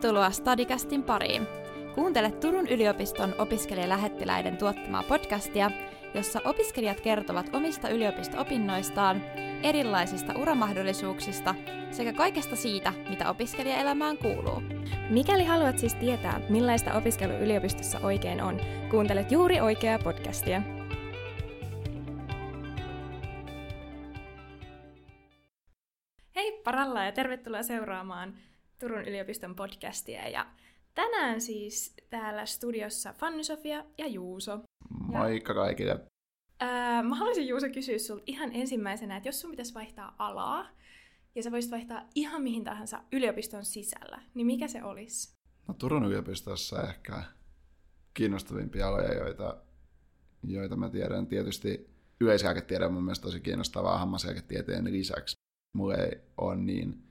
Tervetuloa Stadicastin pariin. Kuuntele Turun yliopiston opiskelijalähettiläiden tuottamaa podcastia, jossa opiskelijat kertovat omista yliopisto-opinnoistaan, erilaisista uramahdollisuuksista sekä kaikesta siitä, mitä opiskelijaelämään kuuluu. Mikäli haluat siis tietää, millaista opiskelu yliopistossa oikein on, kuuntelet juuri oikeaa podcastia. Hei paralla ja tervetuloa seuraamaan Turun yliopiston podcastia. Ja tänään siis täällä studiossa Fanny Sofia ja Juuso. Moikka kaikille. Ää, mä haluaisin Juuso kysyä sulta ihan ensimmäisenä, että jos sun pitäisi vaihtaa alaa, ja sä voisit vaihtaa ihan mihin tahansa yliopiston sisällä, niin mikä se olisi? No Turun yliopistossa ehkä kiinnostavimpia aloja, joita, joita mä tiedän. Tietysti yleislääketiede on mun mielestä tosi kiinnostavaa hammaslääketieteen lisäksi. Mulle ei ole niin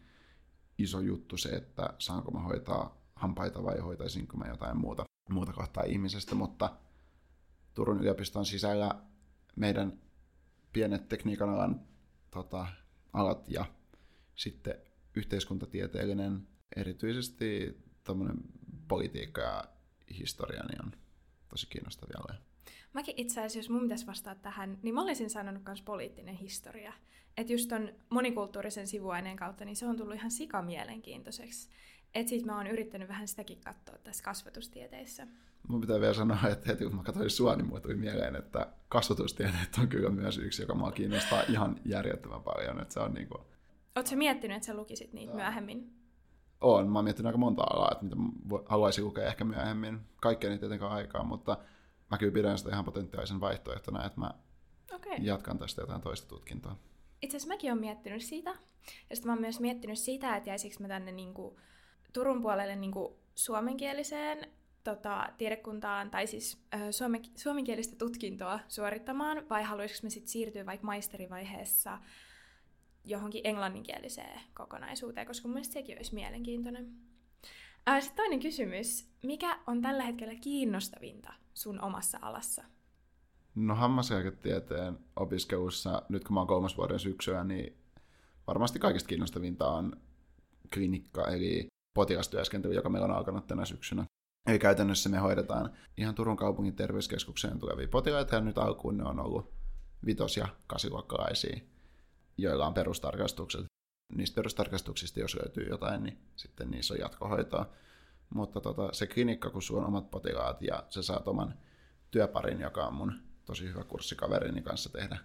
iso juttu se, että saanko mä hoitaa hampaita vai hoitaisinko mä jotain muuta, muuta kohtaa ihmisestä, mutta Turun yliopiston sisällä meidän pienet tekniikan alan tota, alat ja sitten yhteiskuntatieteellinen, erityisesti politiikka ja historia, niin on tosi kiinnostavia aloja. Mäkin itse asiassa, jos mun pitäisi vastata tähän, niin mä olisin sanonut myös poliittinen historia. Että just ton monikulttuurisen sivuaineen kautta, niin se on tullut ihan sikamielenkiintoiseksi. Että sit mä oon yrittänyt vähän sitäkin katsoa tässä kasvatustieteissä. Mun pitää vielä sanoa, että heti kun mä katsoin sua, niin mulle tuli mieleen, että kasvatustieteet on kyllä myös yksi, joka mua kiinnostaa ihan järjettömän paljon. Että se on niinku... Oletko miettinyt, että sä lukisit niitä myöhemmin? On. Mä oon miettinyt aika monta alaa, että mitä haluaisin lukea ehkä myöhemmin. Kaikkea niitä tietenkään aikaa, mutta mä kyllä pidän sitä ihan potentiaalisen vaihtoehtona, että mä okay. jatkan tästä jotain toista tutkintoa. Itse asiassa mäkin olen miettinyt sitä. Ja sitten mä oon myös miettinyt sitä, että jäisikö mä tänne niinku Turun puolelle niinku suomenkieliseen tota, tiedekuntaan, tai siis äh, suome, suomenkielistä tutkintoa suorittamaan, vai haluaisiko mä sitten siirtyä vaikka maisterivaiheessa johonkin englanninkieliseen kokonaisuuteen, koska mun mielestä sekin olisi mielenkiintoinen. Äh, sitten toinen kysymys. Mikä on tällä hetkellä kiinnostavinta sun omassa alassa? No hammaslääketieteen opiskelussa, nyt kun mä oon kolmas vuoden syksyä, niin varmasti kaikista kiinnostavinta on klinikka, eli potilastyöskentely, joka meillä on alkanut tänä syksynä. Eli käytännössä me hoidetaan ihan Turun kaupungin terveyskeskukseen tulevia potilaita, ja nyt alkuun ne on ollut vitos- ja kasiluokkalaisia, joilla on perustarkastukset. Niistä perustarkastuksista, jos löytyy jotain, niin sitten niissä on jatkohoitoa. Mutta tota, se klinikka, kun sulla on omat potilaat ja sä saat oman työparin, joka on mun tosi hyvä kurssikaverini kanssa tehdä,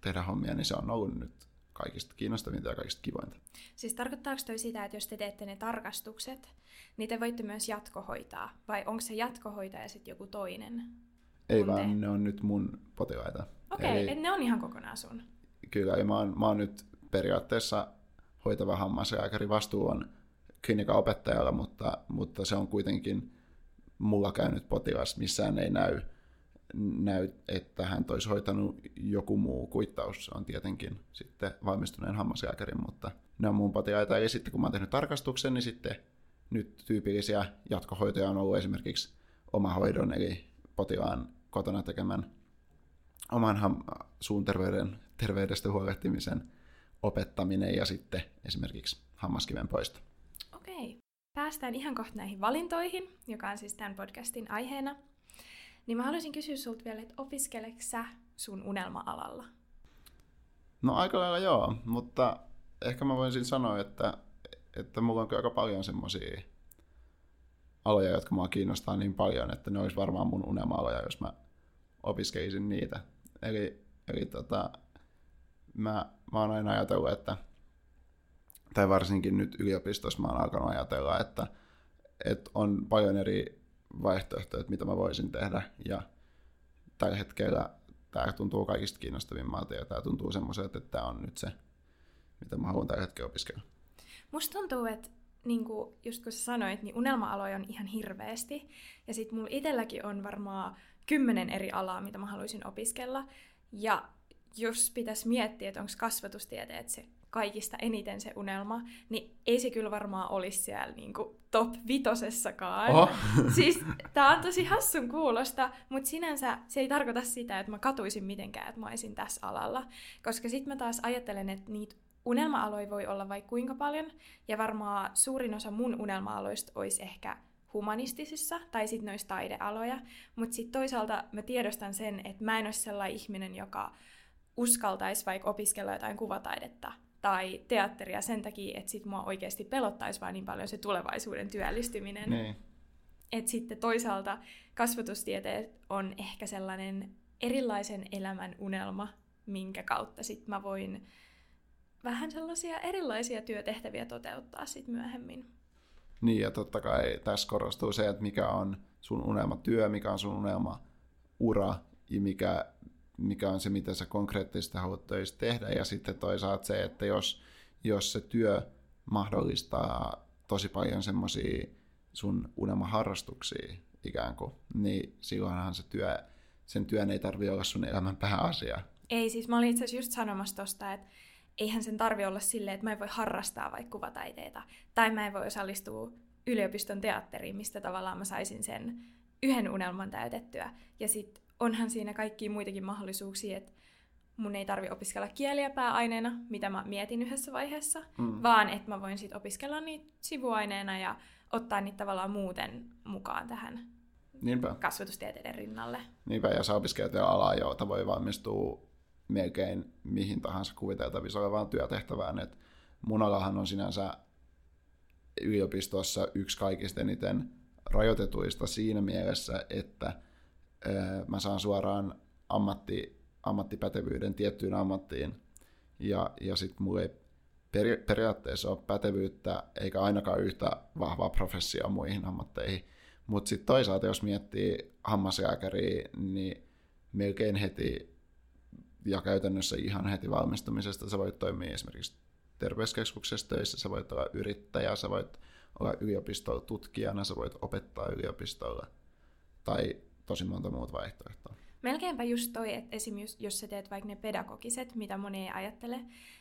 tehdä hommia, niin se on ollut nyt kaikista kiinnostavinta ja kaikista kivointa. Siis tarkoittaako toi sitä, että jos te teette ne tarkastukset, niin te voitte myös jatkohoitaa? Vai onko se jatkohoitaja sitten joku toinen? Ei vaan, te? ne on nyt mun potilaita. Okei, okay, ne on ihan kokonaan sun. Kyllä, ja mä oon, mä oon nyt periaatteessa hoitava hammaslääkäri. Vastuu on klinikan opettajalla, mutta, mutta se on kuitenkin mulla käynyt potilas, missään ei näy, näy, että hän olisi hoitanut joku muu. Kuittaus on tietenkin sitten valmistuneen hammaslääkärin, mutta ne on mun potilaita. Eli sitten kun mä oon tehnyt tarkastuksen, niin sitten nyt tyypillisiä jatkohoitoja on ollut esimerkiksi oma hoidon, eli potilaan kotona tekemän oman ham- suun terveyden, terveydestä huolehtimisen opettaminen ja sitten esimerkiksi hammaskiven poisto. Päästään ihan kohta näihin valintoihin, joka on siis tämän podcastin aiheena. Niin mä haluaisin kysyä sulta vielä, että opiskeleeko sä sun unelma-alalla? No aika lailla joo, mutta ehkä mä voisin sanoa, että, että mulla on aika paljon semmoisia aloja, jotka mua kiinnostaa niin paljon, että ne olisi varmaan mun unelma-aloja, jos mä opiskelisin niitä. Eli, eli tota, mä, mä oon aina ajatellut, että tai varsinkin nyt yliopistossa mä oon alkanut ajatella, että, että on paljon eri vaihtoehtoja, että mitä mä voisin tehdä, ja tällä hetkellä tämä tuntuu kaikista kiinnostavimmalta, ja tämä tuntuu semmoiselta, että tämä on nyt se, mitä mä haluan tällä hetkellä opiskella. Musta tuntuu, että niin kuin, just kun sä sanoit, niin unelma-aloja on ihan hirveästi, ja sitten mulla itselläkin on varmaan kymmenen eri alaa, mitä mä haluaisin opiskella, ja jos pitäisi miettiä, että onko kasvatustieteet se kaikista eniten se unelma, niin ei se kyllä varmaan olisi siellä niin kuin top vitosessakaan. Oh. siis tää on tosi hassun kuulosta, mutta sinänsä se ei tarkoita sitä, että mä katuisin mitenkään, että mä olisin tässä alalla. Koska sitten mä taas ajattelen, että niitä unelma-aloja voi olla vaikka kuinka paljon, ja varmaan suurin osa mun unelma-aloista olisi ehkä humanistisissa tai sitten noissa taidealoja, mutta sitten toisaalta mä tiedostan sen, että mä en ole sellainen ihminen, joka uskaltaisi vaikka opiskella jotain kuvataidetta tai teatteria sen takia, että sit mua oikeasti pelottaisi vaan niin paljon se tulevaisuuden työllistyminen. Niin. Et sitten toisaalta kasvatustieteet on ehkä sellainen erilaisen elämän unelma, minkä kautta sit mä voin vähän sellaisia erilaisia työtehtäviä toteuttaa sit myöhemmin. Niin, ja totta kai tässä korostuu se, että mikä on sun unelma työ, mikä on sun unelma ura, ja mikä, mikä on se, mitä sä konkreettisesti haluat töissä tehdä. Ja sitten toisaalta se, että jos, jos se työ mahdollistaa tosi paljon semmoisia sun unelmaharrastuksia ikään kuin, niin silloinhan se työ, sen työn ei tarvitse olla sun elämän pääasia. Ei, siis mä olin itse asiassa just sanomassa tosta, että eihän sen tarvi olla silleen, että mä en voi harrastaa vaikka kuvataiteita, tai mä en voi osallistua yliopiston teatteriin, mistä tavallaan mä saisin sen yhden unelman täytettyä. Ja sitten onhan siinä kaikki muitakin mahdollisuuksia, että mun ei tarvi opiskella kieliä pääaineena, mitä mä mietin yhdessä vaiheessa, mm. vaan että mä voin sitten opiskella niitä sivuaineena ja ottaa niitä tavallaan muuten mukaan tähän Niinpä. kasvatustieteiden rinnalle. Niinpä, ja sä opiskelet jo alaa, jota voi valmistua melkein mihin tahansa kuviteltavissa olevaan työtehtävään. Et mun alahan on sinänsä yliopistossa yksi kaikista eniten rajoitetuista siinä mielessä, että mä saan suoraan ammatti, ammattipätevyyden tiettyyn ammattiin, ja, ja sitten mulla ei peri, periaatteessa ole pätevyyttä, eikä ainakaan yhtä vahvaa professia muihin ammatteihin. Mutta sitten toisaalta, jos miettii hammaslääkäriä, niin melkein heti ja käytännössä ihan heti valmistumisesta sä voit toimia esimerkiksi terveyskeskuksessa töissä, sä voit olla yrittäjä, sä voit olla yliopistolla tutkijana, sä voit opettaa yliopistolla tai tosi monta muuta vaihtoehtoa. Melkeinpä just toi, että esimerkiksi jos sä teet vaikka ne pedagogiset, mitä moni ei ajattele,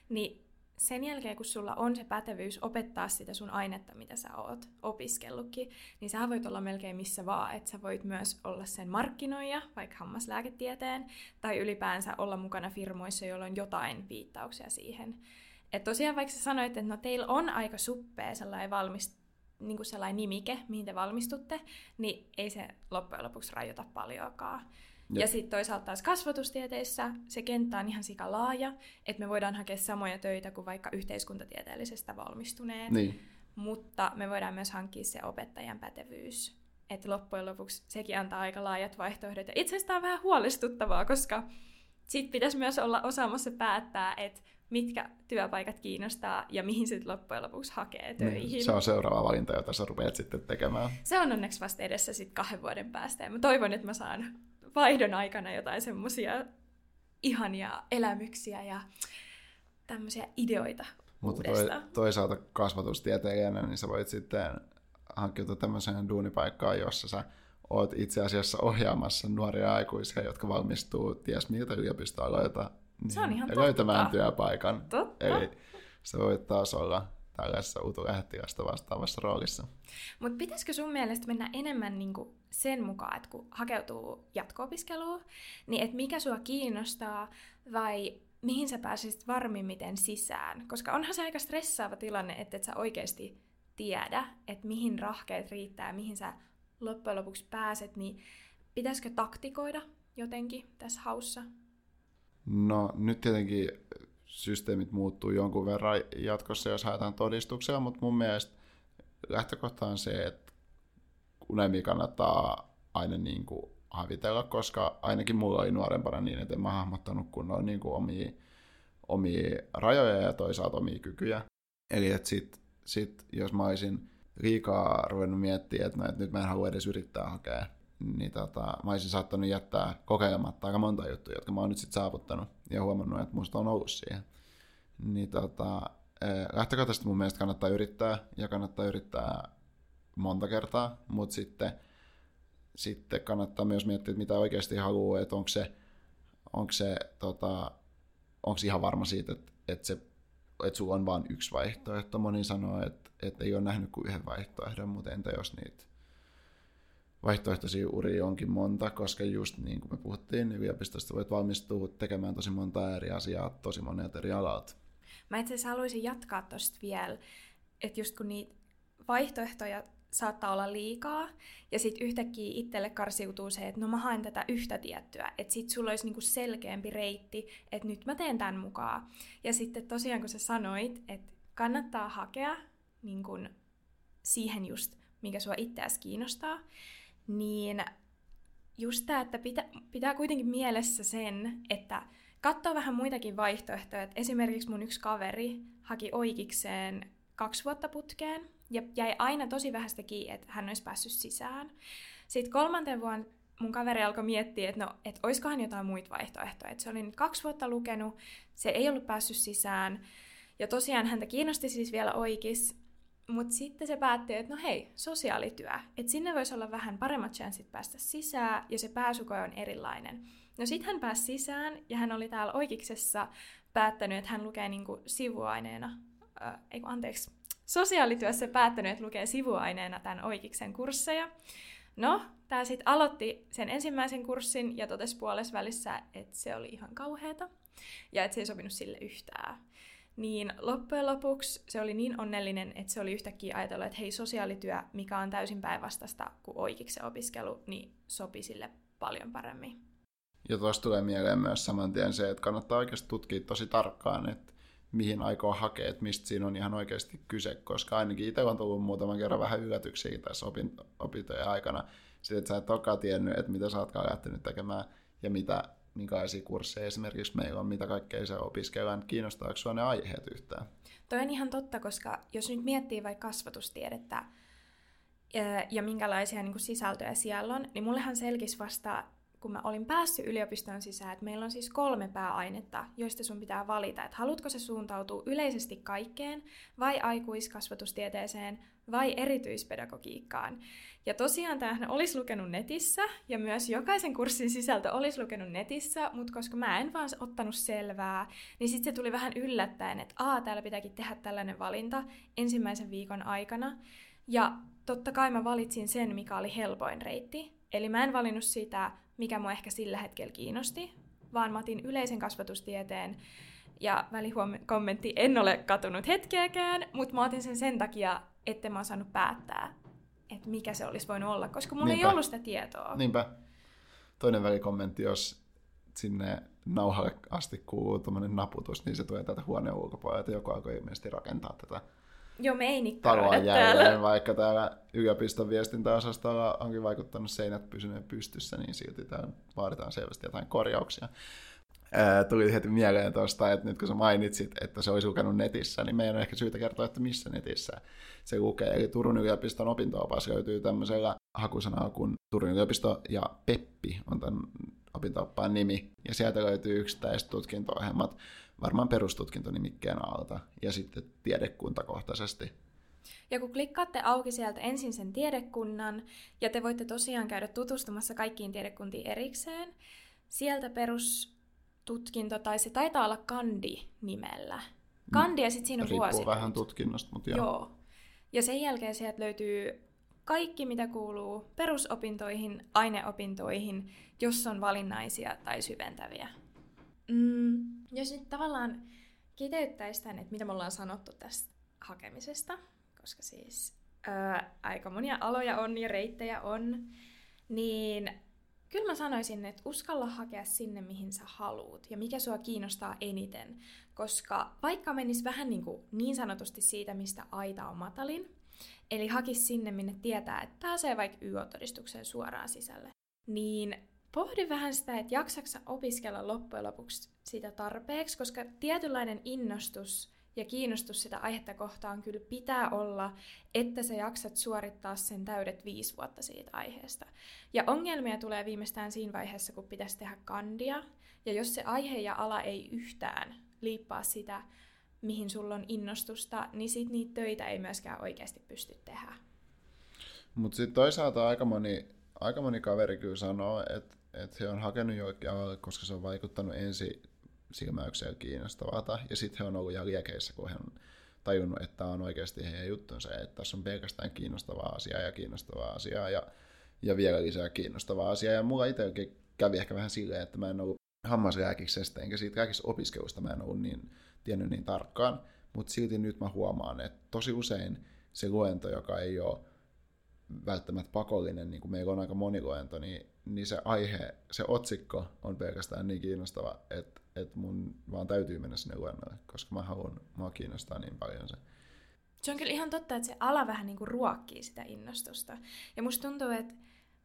niin sen jälkeen, kun sulla on se pätevyys opettaa sitä sun ainetta, mitä sä oot opiskellutkin, niin sä voit olla melkein missä vaan. Että sä voit myös olla sen markkinoija, vaikka hammaslääketieteen, tai ylipäänsä olla mukana firmoissa, joilla on jotain viittauksia siihen. että tosiaan vaikka sä sanoit, että no teillä on aika suppea sellainen valmist, niin kuin sellainen nimike, mihin te valmistutte, niin ei se loppujen lopuksi rajoita paljoakaan. Jep. Ja sitten toisaalta taas kasvatustieteissä se kenttä on ihan sika laaja, että me voidaan hakea samoja töitä kuin vaikka yhteiskuntatieteellisestä valmistuneet, niin. mutta me voidaan myös hankkia se opettajan pätevyys. Että loppujen lopuksi sekin antaa aika laajat vaihtoehdot. Ja itse asiassa on vähän huolestuttavaa, koska sitten pitäisi myös olla osaamassa päättää, että mitkä työpaikat kiinnostaa ja mihin sitten loppujen lopuksi hakee niin, töihin. Niin, se on seuraava valinta, jota sä rupeat sitten tekemään. Se on onneksi vasta edessä sitten kahden vuoden päästä. Ja mä toivon, että mä saan vaihdon aikana jotain semmoisia ihania elämyksiä ja tämmöisiä ideoita Mutta toi, toisaalta kasvatustieteilijänä, niin sä voit sitten hankkiutua tämmöiseen duunipaikkaan, jossa sä oot itse asiassa ohjaamassa nuoria aikuisia, jotka valmistuu ties miltä yliopistoaloilta niin se on ihan löytämään totta. työpaikan. Totta. Eli sä voit taas olla tällaisessa utulähettilästä vastaavassa roolissa. Mutta pitäisikö sun mielestä mennä enemmän niinku sen mukaan, että kun hakeutuu jatko-opiskeluun, niin että mikä sua kiinnostaa vai mihin sä pääsisit varmimmiten sisään? Koska onhan se aika stressaava tilanne, että et sä oikeasti tiedä, että mihin rahkeet riittää, mihin sä loppujen lopuksi pääset, niin pitäisikö taktikoida jotenkin tässä haussa? No nyt tietenkin systeemit muuttuu jonkun verran jatkossa, jos haetaan todistuksia, mutta mun mielestä lähtökohta on se, että unelmia kannattaa aina niin kuin havitella, koska ainakin mulla oli nuorempana niin, että en mä hahmottanut kunnolla niin kuin omia, omia rajoja ja toisaalta omia kykyjä. Eli että sit, sit, jos mä olisin liikaa ruvennut miettimään, että, no, että nyt mä en halua edes yrittää hakea, niin tota, mä olisin saattanut jättää kokeilematta aika monta juttuja, jotka mä oon nyt sitten saavuttanut ja huomannut, että musta on ollut siihen. Niin tota, eh, lähtökohtaisesti mun mielestä kannattaa yrittää ja kannattaa yrittää monta kertaa, mutta sitten, sitten kannattaa myös miettiä, että mitä oikeasti haluaa, että onko se, onko se tota, onko ihan varma siitä, että, että, se, että sulla on vain yksi vaihtoehto. Moni sanoo, että, että ei ole nähnyt kuin yhden vaihtoehdon, mutta entä jos niitä vaihtoehtoisia uria onkin monta, koska just niin kuin me puhuttiin, niin yliopistosta voit valmistua tekemään tosi monta eri asiaa tosi monet eri alalta. Mä itse asiassa haluaisin jatkaa tosta vielä, että just kun niitä vaihtoehtoja saattaa olla liikaa, ja sitten yhtäkkiä itselle karsiutuu se, että no mä haen tätä yhtä tiettyä, että sit sulla olisi niinku selkeämpi reitti, että nyt mä teen tämän mukaan. Ja sitten tosiaan kun sä sanoit, että kannattaa hakea niin kun siihen just, mikä sua itseäsi kiinnostaa, niin just tämä, että pitä, pitää kuitenkin mielessä sen, että katsoo vähän muitakin vaihtoehtoja. Et esimerkiksi mun yksi kaveri haki oikeikseen kaksi vuotta putkeen ja jäi aina tosi vähästä kiinni, että hän olisi päässyt sisään. Sitten kolmanten vuonna mun kaveri alkoi miettiä, että no, et olisikohan jotain muita vaihtoehtoja. Et se oli nyt kaksi vuotta lukenut, se ei ollut päässyt sisään. Ja tosiaan häntä kiinnosti siis vielä oikeis, mutta sitten se päätti, että no hei, sosiaalityö. Että sinne voisi olla vähän paremmat chanssit päästä sisään ja se pääsykoe on erilainen. No sitten hän pääsi sisään ja hän oli täällä oikeiksessa päättänyt, että hän lukee niinku sivuaineena, äh, ei anteeksi, sosiaalityössä päättänyt, että lukee sivuaineena tämän oikeiksen kursseja. No, tämä sitten aloitti sen ensimmäisen kurssin ja totesi puolessa välissä, että se oli ihan kauheata ja että se ei sopinut sille yhtään. Niin loppujen lopuksi se oli niin onnellinen, että se oli yhtäkkiä ajatellut, että hei, sosiaalityö, mikä on täysin päinvastasta kuin oikeiksen opiskelu, niin sopi sille paljon paremmin. Ja tuosta tulee mieleen myös saman tien se, että kannattaa oikeasti tutkia tosi tarkkaan, että mihin aikoo hakea, että mistä siinä on ihan oikeasti kyse, koska ainakin itse on tullut muutaman kerran vähän yllätyksiä tässä opintojen aikana. Sitten, että sä et olekaan tiennyt, että mitä sä ootkaan lähtenyt tekemään ja mitä, minkälaisia kursseja esimerkiksi meillä on, mitä kaikkea se opiskellaan, kiinnostaako sinua ne aiheet yhtään? Toi on ihan totta, koska jos nyt miettii vaikka kasvatustiedettä ja, minkälaisia niin kuin sisältöjä siellä on, niin mullehan selkisi vasta kun mä olin päässyt yliopiston sisään, että meillä on siis kolme pääainetta, joista sun pitää valita, että haluatko se suuntautua yleisesti kaikkeen, vai aikuiskasvatustieteeseen, vai erityispedagogiikkaan. Ja tosiaan tämähän olisi lukenut netissä, ja myös jokaisen kurssin sisältö olisi lukenut netissä, mutta koska mä en vaan ottanut selvää, niin sitten se tuli vähän yllättäen, että aa, täällä pitääkin tehdä tällainen valinta ensimmäisen viikon aikana. Ja totta kai mä valitsin sen, mikä oli helpoin reitti. Eli mä en valinnut sitä mikä mua ehkä sillä hetkellä kiinnosti, vaan mä otin yleisen kasvatustieteen ja välikommentti, en ole katunut hetkeäkään, mutta mä otin sen sen takia, että mä oon saanut päättää, että mikä se olisi voinut olla, koska mulla Niinpä. ei ollut sitä tietoa. Niinpä. Toinen välikommentti, jos sinne nauhalle asti kuuluu tuommoinen naputus, niin se tulee täältä huoneen ulkopuolelta. Joku alkoi ilmeisesti rakentaa tätä Joo, taloa jälleen, täällä. vaikka täällä yliopiston viestintäosastolla onkin vaikuttanut seinät pysyneet pystyssä, niin silti täällä vaaditaan selvästi jotain korjauksia. Tuli heti mieleen tuosta, että nyt kun sä mainitsit, että se olisi lukenut netissä, niin meidän on ehkä syytä kertoa, että missä netissä se lukee. Eli Turun yliopiston opinto-opas löytyy tämmöisellä hakusanalla kuin Turun yliopisto ja Peppi on tämän opinto nimi. Ja sieltä löytyy yksittäiset tutkinto-ohjelmat varmaan perustutkintonimikkeen alta ja sitten tiedekuntakohtaisesti. Ja kun klikkaatte auki sieltä ensin sen tiedekunnan, ja te voitte tosiaan käydä tutustumassa kaikkiin tiedekuntiin erikseen, sieltä perustutkinto, tai se taitaa olla kandi-nimellä. Kandi ja sitten siinä on Riippuu vähän tutkinnosta, mutta joo. joo. Ja sen jälkeen sieltä löytyy kaikki, mitä kuuluu perusopintoihin, aineopintoihin, jos on valinnaisia tai syventäviä. Mm, jos nyt tavallaan kiteyttäisi tämän, että mitä me ollaan sanottu tästä hakemisesta, koska siis ää, aika monia aloja on ja reittejä on, niin kyllä mä sanoisin, että uskalla hakea sinne, mihin sä haluut ja mikä sua kiinnostaa eniten. Koska vaikka menis vähän niin, kuin niin sanotusti siitä, mistä aita on matalin, eli hakis sinne, minne tietää, että pääsee vaikka YO-todistukseen suoraan sisälle, niin pohdi vähän sitä, että jaksaksa opiskella loppujen lopuksi sitä tarpeeksi, koska tietynlainen innostus ja kiinnostus sitä aihetta kohtaan kyllä pitää olla, että sä jaksat suorittaa sen täydet viisi vuotta siitä aiheesta. Ja ongelmia tulee viimeistään siinä vaiheessa, kun pitäisi tehdä kandia, ja jos se aihe ja ala ei yhtään liippaa sitä, mihin sulla on innostusta, niin sit niitä töitä ei myöskään oikeasti pysty tehdä. Mutta sitten toisaalta aika moni, aika moni kaveri kyllä sanoo, että että he on hakenut alalle, koska se on vaikuttanut ensi silmäykseen kiinnostavaa. Ja sitten he on ollut ihan liekeissä, kun he on tajunnut, että tämä on oikeasti heidän juttunsa, että tässä on pelkästään kiinnostavaa asiaa ja kiinnostavaa asiaa ja, ja vielä lisää kiinnostavaa asiaa. Ja mulla itsekin kävi ehkä vähän silleen, että mä en ollut hammaslääkiksestä enkä siitä opiskelusta mä en ollut niin tiennyt niin tarkkaan, mutta silti nyt mä huomaan, että tosi usein se luento, joka ei ole välttämättä pakollinen, niin kuin meillä on aika moni luento, niin, niin se aihe, se otsikko on pelkästään niin kiinnostava, että, että mun vaan täytyy mennä sinne luennolle, koska mä haluan, mua kiinnostaa niin paljon se. Se on kyllä ihan totta, että se ala vähän niin kuin ruokkii sitä innostusta. Ja musta tuntuu, että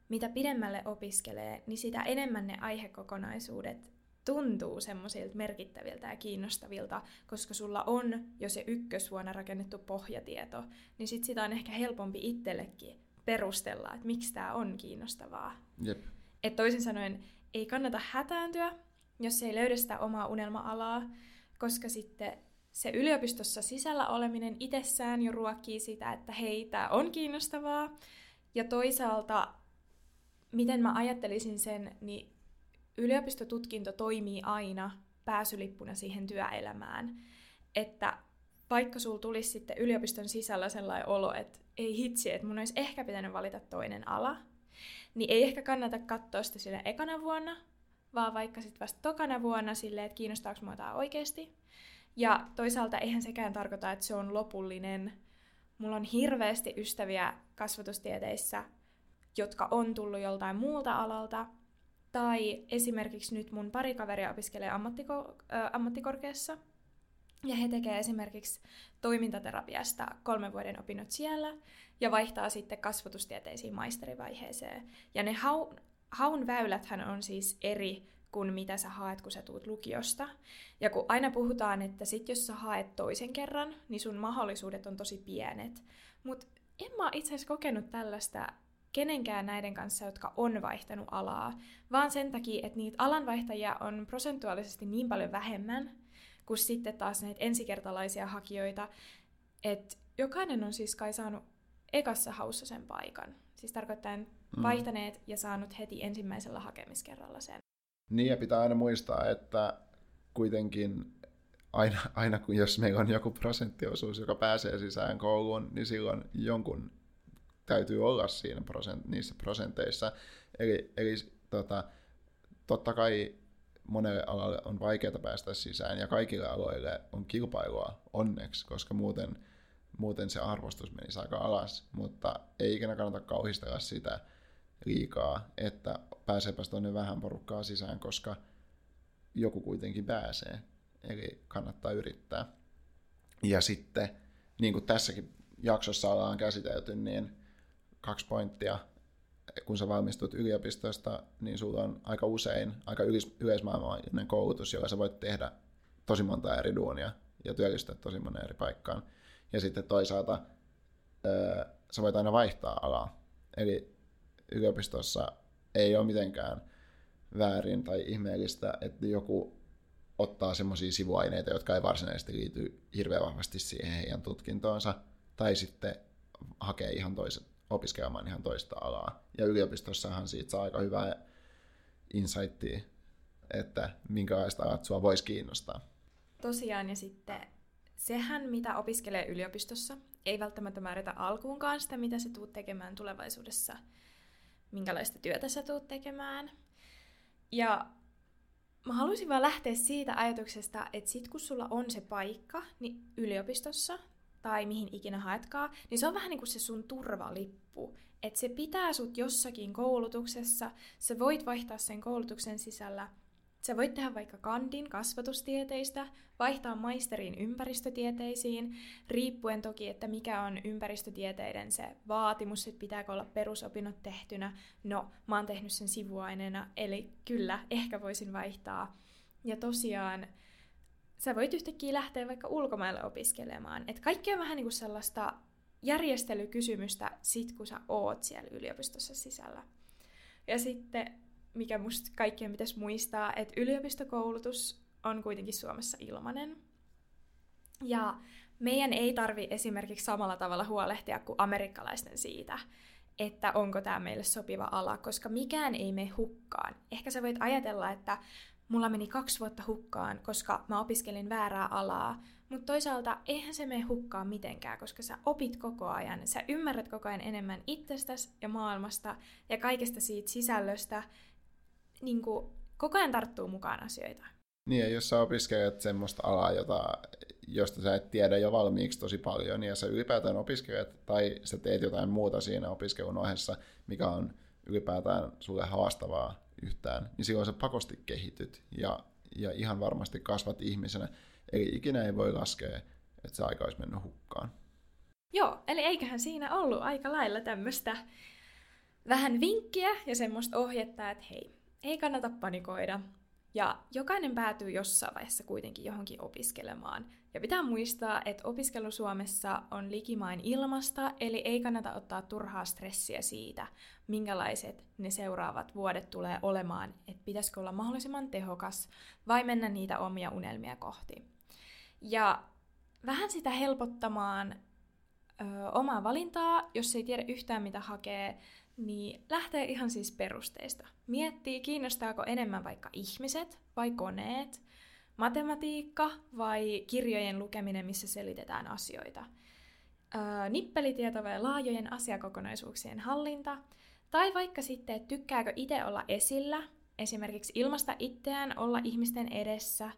mitä pidemmälle opiskelee, niin sitä enemmän ne aihekokonaisuudet tuntuu semmoisilta merkittäviltä ja kiinnostavilta, koska sulla on jo se ykkösvuonna rakennettu pohjatieto, niin sit sitä on ehkä helpompi itsellekin perustella, että miksi tämä on kiinnostavaa. Jep. Et toisin sanoen, ei kannata hätääntyä, jos ei löydä sitä omaa unelma-alaa, koska sitten se yliopistossa sisällä oleminen itsessään jo ruokkii sitä, että hei, tämä on kiinnostavaa. Ja toisaalta, miten mä ajattelisin sen, niin yliopistotutkinto toimii aina pääsylippuna siihen työelämään. Että vaikka sulla tulisi sitten yliopiston sisällä sellainen olo, että ei hitsi, että mun olisi ehkä pitänyt valita toinen ala, niin ei ehkä kannata katsoa sitä sille ekana vuonna, vaan vaikka sitten vasta tokana vuonna silleen, että kiinnostaako mua tämä oikeasti. Ja toisaalta eihän sekään tarkoita, että se on lopullinen. Mulla on hirveästi ystäviä kasvatustieteissä, jotka on tullut joltain muulta alalta, tai esimerkiksi nyt mun pari kaveria opiskelee ammattiko- äh, ammattikorkeassa, ja he tekevät esimerkiksi toimintaterapiasta kolmen vuoden opinnot siellä, ja vaihtaa sitten kasvatustieteisiin maisterivaiheeseen. Ja ne haun, haun väyläthän on siis eri kuin mitä sä haet, kun sä tuut lukiosta. Ja kun aina puhutaan, että sit jos sä haet toisen kerran, niin sun mahdollisuudet on tosi pienet. Mutta en mä itse asiassa kokenut tällaista kenenkään näiden kanssa, jotka on vaihtanut alaa, vaan sen takia, että niitä alanvaihtajia on prosentuaalisesti niin paljon vähemmän, kuin sitten taas näitä ensikertalaisia hakijoita, että jokainen on siis kai saanut ekassa haussa sen paikan. Siis tarkoittaa mm. vaihtaneet ja saanut heti ensimmäisellä hakemiskerralla sen. Niin, ja pitää aina muistaa, että kuitenkin aina, aina kun jos meillä on joku prosenttiosuus, joka pääsee sisään kouluun, niin silloin jonkun täytyy olla siinä prosent, niissä prosenteissa. Eli, eli tota, totta kai monelle alalle on vaikeaa päästä sisään ja kaikille aloille on kilpailua onneksi, koska muuten, muuten se arvostus menisi aika alas, mutta ei ikinä kannata kauhistella sitä liikaa, että pääseepäs tuonne vähän porukkaa sisään, koska joku kuitenkin pääsee, eli kannattaa yrittää. Ja sitten, niin kuin tässäkin jaksossa ollaan käsitelty, niin kaksi pointtia. Kun sä valmistut yliopistosta, niin sulla on aika usein aika yleismaailmallinen koulutus, jolla sä voit tehdä tosi monta eri duunia ja työllistää tosi monen eri paikkaan. Ja sitten toisaalta sä voit aina vaihtaa alaa. Eli yliopistossa ei ole mitenkään väärin tai ihmeellistä, että joku ottaa semmoisia sivuaineita, jotka ei varsinaisesti liity hirveän vahvasti siihen heidän tutkintoonsa, tai sitten hakee ihan toiset, opiskelemaan ihan toista alaa. Ja yliopistossahan siitä saa aika hyvää insightia, että minkälaista alat sua voisi kiinnostaa. Tosiaan, ja sitten sehän, mitä opiskelee yliopistossa, ei välttämättä määritä alkuunkaan sitä, mitä se tuut tekemään tulevaisuudessa, minkälaista työtä sä tuut tekemään. Ja mä haluaisin vaan lähteä siitä ajatuksesta, että sit kun sulla on se paikka niin yliopistossa tai mihin ikinä haetkaan, niin se on vähän niin kuin se sun turvalippu. Että se pitää sut jossakin koulutuksessa, sä voit vaihtaa sen koulutuksen sisällä, Sä voit tehdä vaikka kandin kasvatustieteistä, vaihtaa maisteriin ympäristötieteisiin, riippuen toki, että mikä on ympäristötieteiden se vaatimus, että pitääkö olla perusopinnot tehtynä. No, mä oon tehnyt sen sivuaineena, eli kyllä, ehkä voisin vaihtaa. Ja tosiaan, sä voit yhtäkkiä lähteä vaikka ulkomaille opiskelemaan. Et kaikki on vähän niin kuin sellaista järjestelykysymystä sit, kun sä oot siellä yliopistossa sisällä. Ja sitten, mikä musta kaikkien pitäisi muistaa, että yliopistokoulutus on kuitenkin Suomessa ilmanen. Ja meidän ei tarvi esimerkiksi samalla tavalla huolehtia kuin amerikkalaisten siitä, että onko tämä meille sopiva ala, koska mikään ei mene hukkaan. Ehkä sä voit ajatella, että mulla meni kaksi vuotta hukkaan, koska mä opiskelin väärää alaa, mutta toisaalta eihän se mene hukkaan mitenkään, koska sä opit koko ajan, sä ymmärrät koko ajan enemmän itsestäsi ja maailmasta ja kaikesta siitä sisällöstä, niin kuin koko ajan tarttuu mukaan asioita. Niin, ja jos sä opiskelet semmoista alaa, jota josta sä et tiedä jo valmiiksi tosi paljon, ja sä ylipäätään opiskelet, tai sä teet jotain muuta siinä opiskelun ohessa, mikä on ylipäätään sulle haastavaa yhtään, niin silloin sä pakosti kehityt, ja, ja ihan varmasti kasvat ihmisenä. Eli ikinä ei voi laskea, että se aika olisi mennyt hukkaan. Joo, eli eiköhän siinä ollut aika lailla tämmöistä vähän vinkkiä ja semmoista ohjetta, että hei, ei kannata panikoida. Ja jokainen päätyy jossain vaiheessa kuitenkin johonkin opiskelemaan. Ja pitää muistaa, että opiskelu Suomessa on likimain ilmasta, eli ei kannata ottaa turhaa stressiä siitä, minkälaiset ne seuraavat vuodet tulee olemaan, että pitäisikö olla mahdollisimman tehokas vai mennä niitä omia unelmia kohti. Ja vähän sitä helpottamaan ö, omaa valintaa, jos ei tiedä yhtään mitä hakee, niin lähtee ihan siis perusteista. Miettii, kiinnostaako enemmän vaikka ihmiset vai koneet, matematiikka vai kirjojen lukeminen, missä selitetään asioita. Nippelitieto vai laajojen asiakokonaisuuksien hallinta, tai vaikka sitten, että tykkääkö itse olla esillä, esimerkiksi ilmasta itseään olla ihmisten edessä,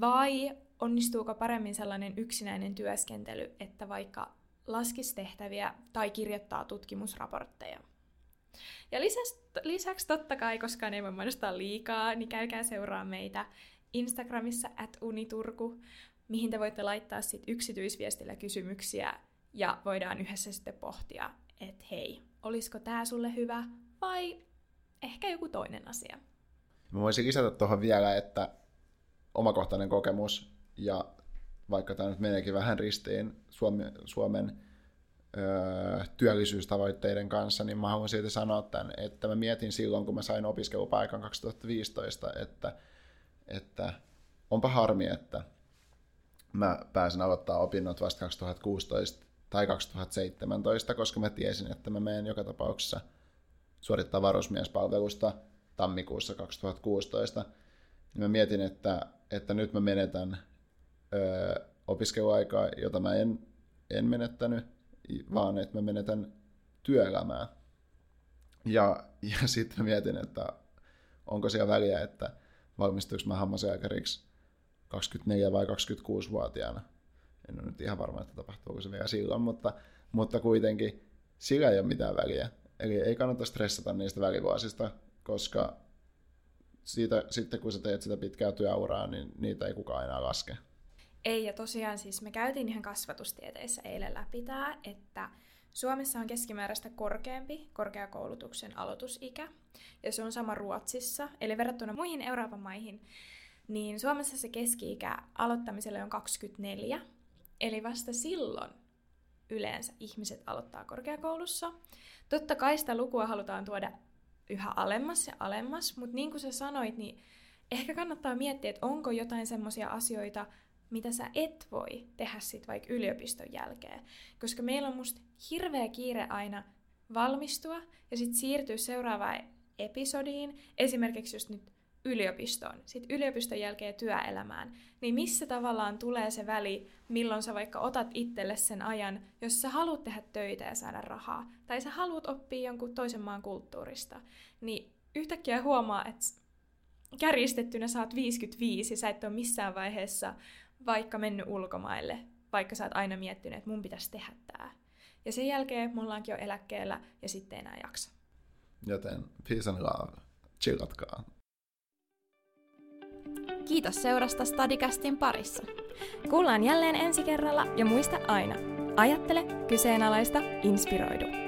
vai onnistuuko paremmin sellainen yksinäinen työskentely, että vaikka laskistehtäviä tai kirjoittaa tutkimusraportteja. Ja lisäksi, lisäksi totta kai, koska ei voi mainostaa liikaa, niin käykää seuraa meitä Instagramissa at uniturku, mihin te voitte laittaa sit yksityisviestillä kysymyksiä ja voidaan yhdessä sitten pohtia, että hei, olisiko tämä sulle hyvä vai ehkä joku toinen asia. Mä voisin lisätä tuohon vielä, että omakohtainen kokemus ja vaikka tämä nyt meneekin vähän ristiin Suomen, Suomen työllisyystavoitteiden kanssa, niin mä haluan siitä sanoa tämän, että mä mietin silloin, kun mä sain opiskelupaikan 2015, että, että onpa harmi, että mä pääsin aloittaa opinnot vasta 2016 tai 2017, koska mä tiesin, että mä menen joka tapauksessa suorittaa varusmiespalvelusta tammikuussa 2016. Niin mä mietin, että, että nyt mä menetän ö, opiskeluaikaa, jota mä en, en menettänyt, vaan että mä menetän työelämää. Ja, ja sitten mietin, että onko siellä väliä, että valmistuinko mä hammaslääkäriksi 24 vai 26-vuotiaana. En ole nyt ihan varma, että tapahtuuko se vielä silloin, mutta, mutta kuitenkin sillä ei ole mitään väliä. Eli ei kannata stressata niistä välivuosista, koska siitä, sitten kun sä teet sitä pitkää työuraa, niin niitä ei kukaan enää laske. Ei, ja tosiaan siis me käytiin ihan kasvatustieteissä eilen läpi tämä, että Suomessa on keskimääräistä korkeampi korkeakoulutuksen aloitusikä, ja se on sama Ruotsissa, eli verrattuna muihin Euroopan maihin, niin Suomessa se keski-ikä aloittamiselle on 24, eli vasta silloin yleensä ihmiset aloittaa korkeakoulussa. Totta kai sitä lukua halutaan tuoda yhä alemmas ja alemmas, mutta niin kuin sä sanoit, niin ehkä kannattaa miettiä, että onko jotain semmoisia asioita, mitä sä et voi tehdä sit vaikka yliopiston jälkeen. Koska meillä on musta hirveä kiire aina valmistua ja sitten siirtyä seuraavaan episodiin, esimerkiksi just nyt yliopistoon, sitten yliopiston jälkeen työelämään, niin missä tavallaan tulee se väli, milloin sä vaikka otat itselle sen ajan, jos sä haluat tehdä töitä ja saada rahaa, tai sä haluat oppia jonkun toisen maan kulttuurista, niin yhtäkkiä huomaa, että kärjistettynä oot 55 ja sä et ole missään vaiheessa vaikka mennyt ulkomaille, vaikka sä oot aina miettinyt, että mun pitäisi tehdä tää. Ja sen jälkeen mullaankin jo eläkkeellä ja sitten enää jaksa. Joten peace and love. Chillatkaa. Kiitos seurasta Stadicastin parissa. Kuullaan jälleen ensi kerralla ja muista aina, ajattele, kyseenalaista, inspiroidu.